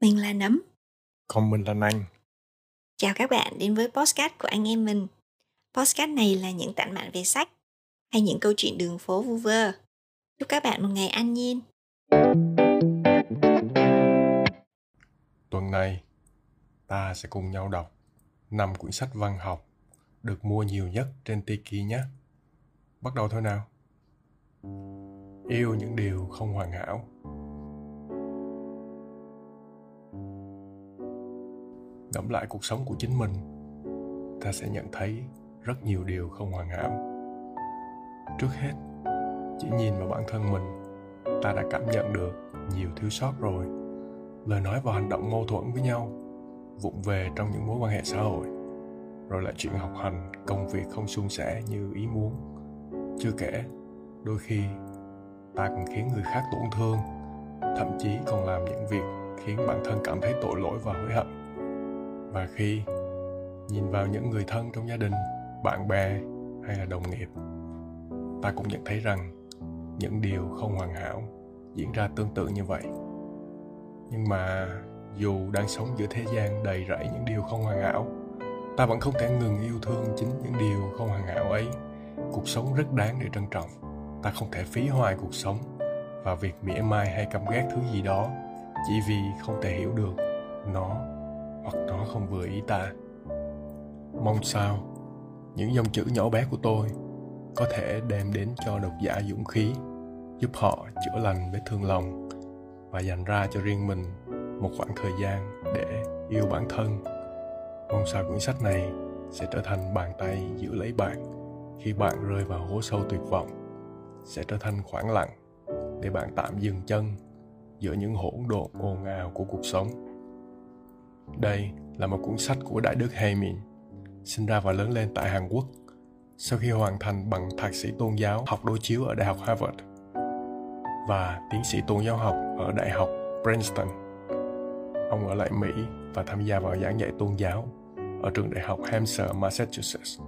Mình là Nấm. Còn mình là Nanh. Chào các bạn đến với podcast của anh em mình. Podcast này là những tản mạn về sách hay những câu chuyện đường phố vu vơ. Chúc các bạn một ngày an nhiên. Tuần này, ta sẽ cùng nhau đọc 5 quyển sách văn học được mua nhiều nhất trên Tiki nhé. Bắt đầu thôi nào. Yêu những điều không hoàn hảo ngẫm lại cuộc sống của chính mình, ta sẽ nhận thấy rất nhiều điều không hoàn hảo. Trước hết, chỉ nhìn vào bản thân mình, ta đã cảm nhận được nhiều thiếu sót rồi. Lời nói và hành động mâu thuẫn với nhau, vụng về trong những mối quan hệ xã hội, rồi lại chuyện học hành, công việc không suôn sẻ như ý muốn. Chưa kể, đôi khi, ta còn khiến người khác tổn thương, thậm chí còn làm những việc khiến bản thân cảm thấy tội lỗi và hối hận và khi nhìn vào những người thân trong gia đình, bạn bè hay là đồng nghiệp, ta cũng nhận thấy rằng những điều không hoàn hảo diễn ra tương tự như vậy. Nhưng mà dù đang sống giữa thế gian đầy rẫy những điều không hoàn hảo, ta vẫn không thể ngừng yêu thương chính những điều không hoàn hảo ấy. Cuộc sống rất đáng để trân trọng. Ta không thể phí hoài cuộc sống vào việc mỉa mai hay căm ghét thứ gì đó chỉ vì không thể hiểu được nó hoặc nó không vừa ý ta. Mong sao, những dòng chữ nhỏ bé của tôi có thể đem đến cho độc giả dũng khí, giúp họ chữa lành vết thương lòng và dành ra cho riêng mình một khoảng thời gian để yêu bản thân. Mong sao quyển sách này sẽ trở thành bàn tay giữ lấy bạn khi bạn rơi vào hố sâu tuyệt vọng, sẽ trở thành khoảng lặng để bạn tạm dừng chân giữa những hỗn độn ồn ào của cuộc sống đây là một cuốn sách của Đại đức Haymin, sinh ra và lớn lên tại Hàn Quốc. Sau khi hoàn thành bằng thạc sĩ tôn giáo học đối chiếu ở Đại học Harvard và tiến sĩ tôn giáo học ở Đại học Princeton, ông ở lại Mỹ và tham gia vào giảng dạy tôn giáo ở trường đại học Hampshire, Massachusetts.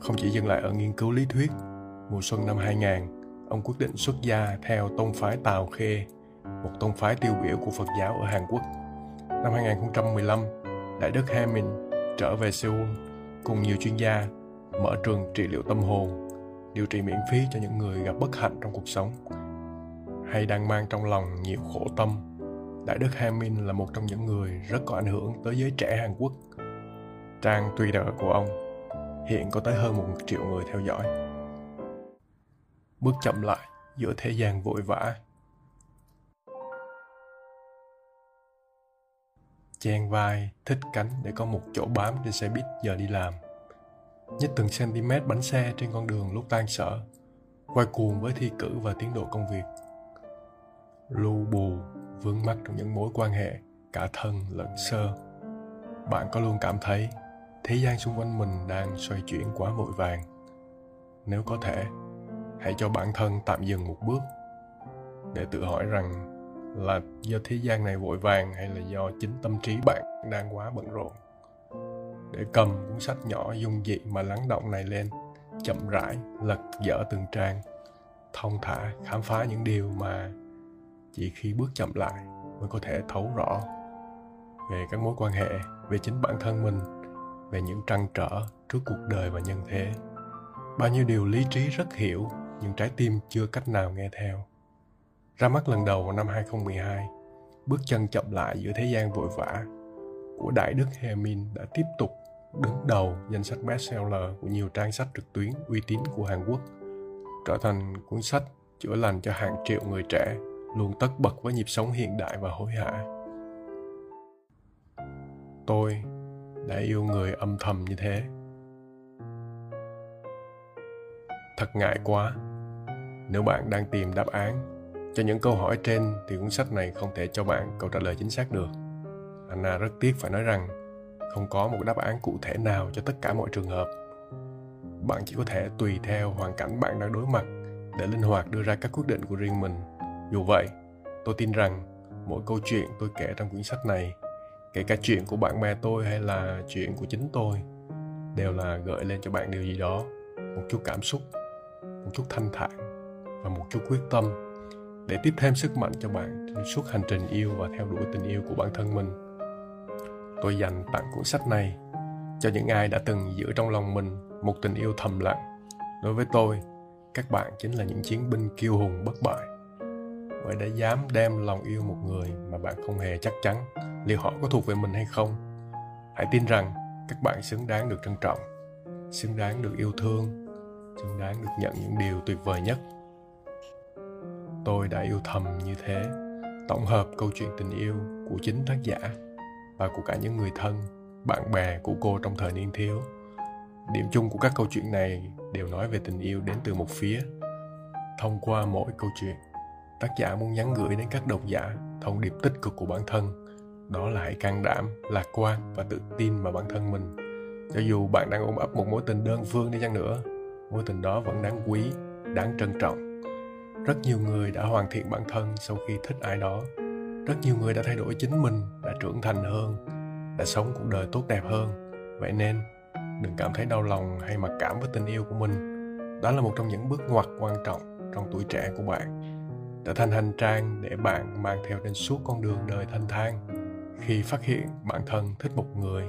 Không chỉ dừng lại ở nghiên cứu lý thuyết, mùa xuân năm 2000, ông quyết định xuất gia theo tôn phái Tào Khê, một tôn phái tiêu biểu của Phật giáo ở Hàn Quốc. Năm 2015, Đại đức Hamin trở về Seoul cùng nhiều chuyên gia mở trường trị liệu tâm hồn, điều trị miễn phí cho những người gặp bất hạnh trong cuộc sống hay đang mang trong lòng nhiều khổ tâm. Đại đức Hamin là một trong những người rất có ảnh hưởng tới giới trẻ Hàn Quốc. Trang Twitter của ông hiện có tới hơn một triệu người theo dõi. Bước chậm lại giữa thế gian vội vã chen vai, thích cánh để có một chỗ bám trên xe buýt giờ đi làm. Nhích từng cm bánh xe trên con đường lúc tan sở, quay cuồng với thi cử và tiến độ công việc. Lu bù, vướng mắc trong những mối quan hệ, cả thân lẫn sơ. Bạn có luôn cảm thấy thế gian xung quanh mình đang xoay chuyển quá vội vàng. Nếu có thể, hãy cho bản thân tạm dừng một bước để tự hỏi rằng là do thế gian này vội vàng hay là do chính tâm trí bạn đang quá bận rộn? Để cầm cuốn sách nhỏ dung dị mà lắng động này lên, chậm rãi lật dở từng trang, thông thả khám phá những điều mà chỉ khi bước chậm lại mới có thể thấu rõ về các mối quan hệ, về chính bản thân mình, về những trăn trở trước cuộc đời và nhân thế. Bao nhiêu điều lý trí rất hiểu, nhưng trái tim chưa cách nào nghe theo ra mắt lần đầu vào năm 2012, bước chân chậm lại giữa thế gian vội vã của Đại Đức Hemin đã tiếp tục đứng đầu danh sách bestseller của nhiều trang sách trực tuyến uy tín của Hàn Quốc, trở thành cuốn sách chữa lành cho hàng triệu người trẻ luôn tất bật với nhịp sống hiện đại và hối hả. Tôi đã yêu người âm thầm như thế. Thật ngại quá, nếu bạn đang tìm đáp án cho những câu hỏi trên thì cuốn sách này không thể cho bạn câu trả lời chính xác được. Anna rất tiếc phải nói rằng không có một đáp án cụ thể nào cho tất cả mọi trường hợp. Bạn chỉ có thể tùy theo hoàn cảnh bạn đang đối mặt để linh hoạt đưa ra các quyết định của riêng mình. Dù vậy, tôi tin rằng mỗi câu chuyện tôi kể trong cuốn sách này, kể cả chuyện của bạn bè tôi hay là chuyện của chính tôi, đều là gợi lên cho bạn điều gì đó, một chút cảm xúc, một chút thanh thản và một chút quyết tâm để tiếp thêm sức mạnh cho bạn trên suốt hành trình yêu và theo đuổi tình yêu của bản thân mình. Tôi dành tặng cuốn sách này cho những ai đã từng giữ trong lòng mình một tình yêu thầm lặng. Đối với tôi, các bạn chính là những chiến binh kiêu hùng bất bại. Bởi đã dám đem lòng yêu một người mà bạn không hề chắc chắn liệu họ có thuộc về mình hay không. Hãy tin rằng các bạn xứng đáng được trân trọng, xứng đáng được yêu thương, xứng đáng được nhận những điều tuyệt vời nhất tôi đã yêu thầm như thế. Tổng hợp câu chuyện tình yêu của chính tác giả và của cả những người thân, bạn bè của cô trong thời niên thiếu. Điểm chung của các câu chuyện này đều nói về tình yêu đến từ một phía. Thông qua mỗi câu chuyện, tác giả muốn nhắn gửi đến các độc giả thông điệp tích cực của bản thân. Đó là hãy can đảm, lạc quan và tự tin vào bản thân mình. Cho dù bạn đang ôm ấp một mối tình đơn phương đi chăng nữa, mối tình đó vẫn đáng quý, đáng trân trọng rất nhiều người đã hoàn thiện bản thân sau khi thích ai đó. Rất nhiều người đã thay đổi chính mình, đã trưởng thành hơn, đã sống cuộc đời tốt đẹp hơn. Vậy nên, đừng cảm thấy đau lòng hay mặc cảm với tình yêu của mình. Đó là một trong những bước ngoặt quan trọng trong tuổi trẻ của bạn. Trở thành hành trang để bạn mang theo trên suốt con đường đời thanh thang. Khi phát hiện bản thân thích một người,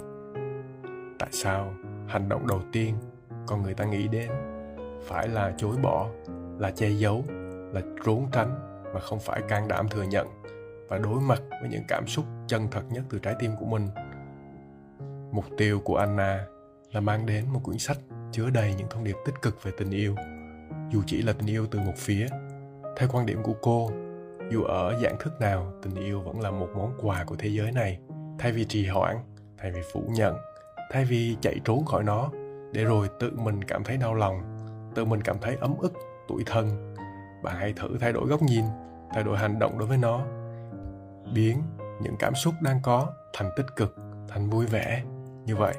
tại sao hành động đầu tiên con người ta nghĩ đến phải là chối bỏ, là che giấu? Là trốn tránh mà không phải can đảm thừa nhận và đối mặt với những cảm xúc chân thật nhất từ trái tim của mình. Mục tiêu của anna là mang đến một quyển sách chứa đầy những thông điệp tích cực về tình yêu. Dù chỉ là tình yêu từ một phía, theo quan điểm của cô, dù ở dạng thức nào, tình yêu vẫn là một món quà của thế giới này, thay vì trì hoãn, thay vì phủ nhận, thay vì chạy trốn khỏi nó, để rồi tự mình cảm thấy đau lòng, tự mình cảm thấy ấm ức, tủi thân bạn hãy thử thay đổi góc nhìn, thay đổi hành động đối với nó. Biến những cảm xúc đang có thành tích cực, thành vui vẻ. Như vậy,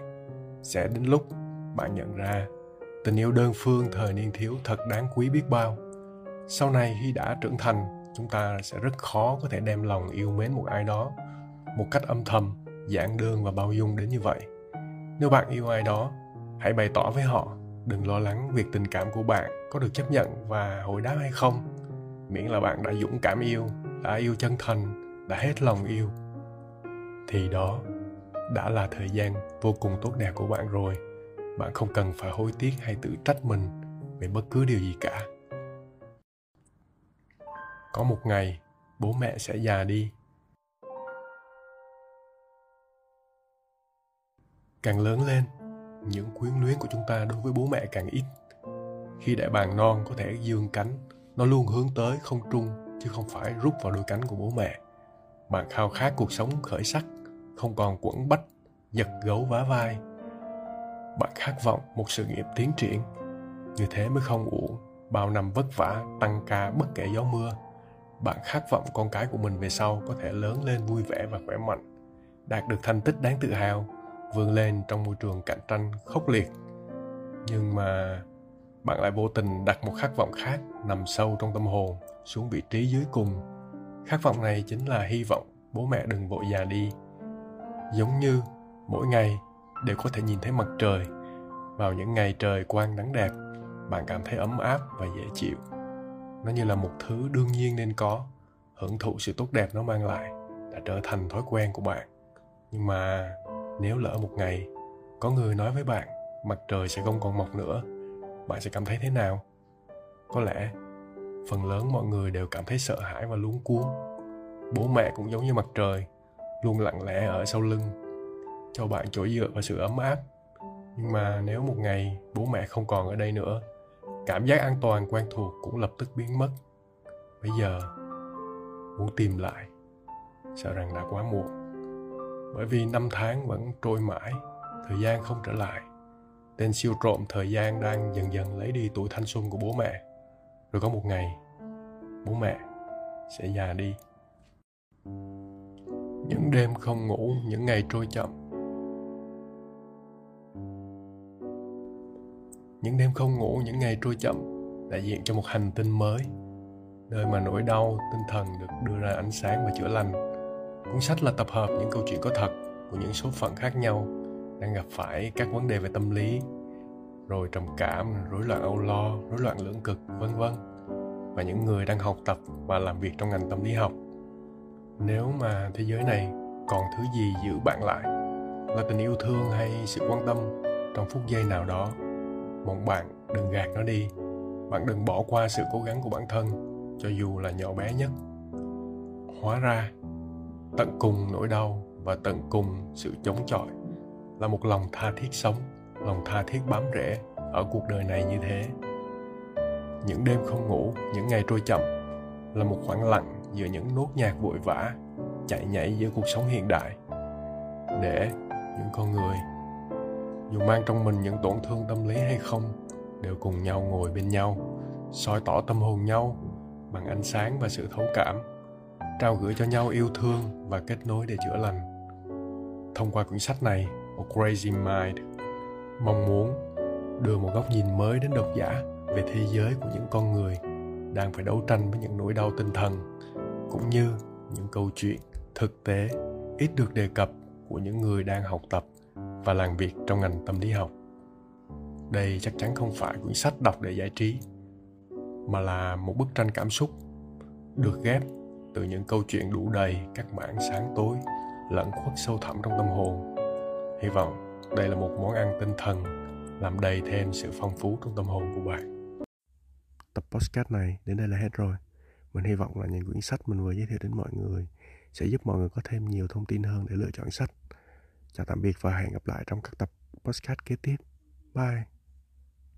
sẽ đến lúc bạn nhận ra tình yêu đơn phương thời niên thiếu thật đáng quý biết bao. Sau này khi đã trưởng thành, chúng ta sẽ rất khó có thể đem lòng yêu mến một ai đó một cách âm thầm, giản đơn và bao dung đến như vậy. Nếu bạn yêu ai đó, hãy bày tỏ với họ đừng lo lắng việc tình cảm của bạn có được chấp nhận và hồi đáp hay không. Miễn là bạn đã dũng cảm yêu, đã yêu chân thành, đã hết lòng yêu. Thì đó đã là thời gian vô cùng tốt đẹp của bạn rồi. Bạn không cần phải hối tiếc hay tự trách mình về bất cứ điều gì cả. Có một ngày, bố mẹ sẽ già đi. Càng lớn lên những quyến luyến của chúng ta đối với bố mẹ càng ít. Khi đại bàng non có thể dương cánh, nó luôn hướng tới không trung chứ không phải rút vào đôi cánh của bố mẹ. Bạn khao khát cuộc sống khởi sắc, không còn quẩn bách giật gấu vá vai. Bạn khát vọng một sự nghiệp tiến triển, như thế mới không uổng bao năm vất vả, tăng ca bất kể gió mưa. Bạn khát vọng con cái của mình về sau có thể lớn lên vui vẻ và khỏe mạnh, đạt được thành tích đáng tự hào vươn lên trong môi trường cạnh tranh khốc liệt. Nhưng mà bạn lại vô tình đặt một khát vọng khác nằm sâu trong tâm hồn, xuống vị trí dưới cùng. Khát vọng này chính là hy vọng bố mẹ đừng vội già đi. Giống như mỗi ngày đều có thể nhìn thấy mặt trời, vào những ngày trời quang nắng đẹp, bạn cảm thấy ấm áp và dễ chịu. Nó như là một thứ đương nhiên nên có, hưởng thụ sự tốt đẹp nó mang lại, đã trở thành thói quen của bạn. Nhưng mà nếu lỡ một ngày có người nói với bạn mặt trời sẽ không còn mọc nữa, bạn sẽ cảm thấy thế nào? Có lẽ phần lớn mọi người đều cảm thấy sợ hãi và luống cuống. Bố mẹ cũng giống như mặt trời, luôn lặng lẽ ở sau lưng, cho bạn chỗ dựa và sự ấm áp. Nhưng mà nếu một ngày bố mẹ không còn ở đây nữa, cảm giác an toàn quen thuộc cũng lập tức biến mất. Bây giờ, muốn tìm lại, sợ rằng đã quá muộn bởi vì năm tháng vẫn trôi mãi, thời gian không trở lại. Tên siêu trộm thời gian đang dần dần lấy đi tuổi thanh xuân của bố mẹ. Rồi có một ngày, bố mẹ sẽ già đi. Những đêm không ngủ, những ngày trôi chậm. Những đêm không ngủ, những ngày trôi chậm đại diện cho một hành tinh mới, nơi mà nỗi đau tinh thần được đưa ra ánh sáng và chữa lành cuốn sách là tập hợp những câu chuyện có thật của những số phận khác nhau đang gặp phải các vấn đề về tâm lý, rồi trầm cảm, rối loạn âu lo, rối loạn lưỡng cực, vân vân, và những người đang học tập và làm việc trong ngành tâm lý học. Nếu mà thế giới này còn thứ gì giữ bạn lại là tình yêu thương hay sự quan tâm trong phút giây nào đó mong bạn đừng gạt nó đi. Bạn đừng bỏ qua sự cố gắng của bản thân, cho dù là nhỏ bé nhất. Hóa ra tận cùng nỗi đau và tận cùng sự chống chọi là một lòng tha thiết sống, lòng tha thiết bám rễ ở cuộc đời này như thế. Những đêm không ngủ, những ngày trôi chậm là một khoảng lặng giữa những nốt nhạc vội vã chạy nhảy giữa cuộc sống hiện đại để những con người dù mang trong mình những tổn thương tâm lý hay không đều cùng nhau ngồi bên nhau, soi tỏ tâm hồn nhau bằng ánh sáng và sự thấu cảm trao gửi cho nhau yêu thương và kết nối để chữa lành. Thông qua quyển sách này, một crazy mind mong muốn đưa một góc nhìn mới đến độc giả về thế giới của những con người đang phải đấu tranh với những nỗi đau tinh thần, cũng như những câu chuyện thực tế ít được đề cập của những người đang học tập và làm việc trong ngành tâm lý học. Đây chắc chắn không phải quyển sách đọc để giải trí, mà là một bức tranh cảm xúc được ghép từ những câu chuyện đủ đầy các mảng sáng tối, lẫn khuất sâu thẳm trong tâm hồn. Hy vọng đây là một món ăn tinh thần, làm đầy thêm sự phong phú trong tâm hồn của bạn. Tập podcast này đến đây là hết rồi. Mình hy vọng là những quyển sách mình vừa giới thiệu đến mọi người sẽ giúp mọi người có thêm nhiều thông tin hơn để lựa chọn sách. Chào tạm biệt và hẹn gặp lại trong các tập podcast kế tiếp. Bye.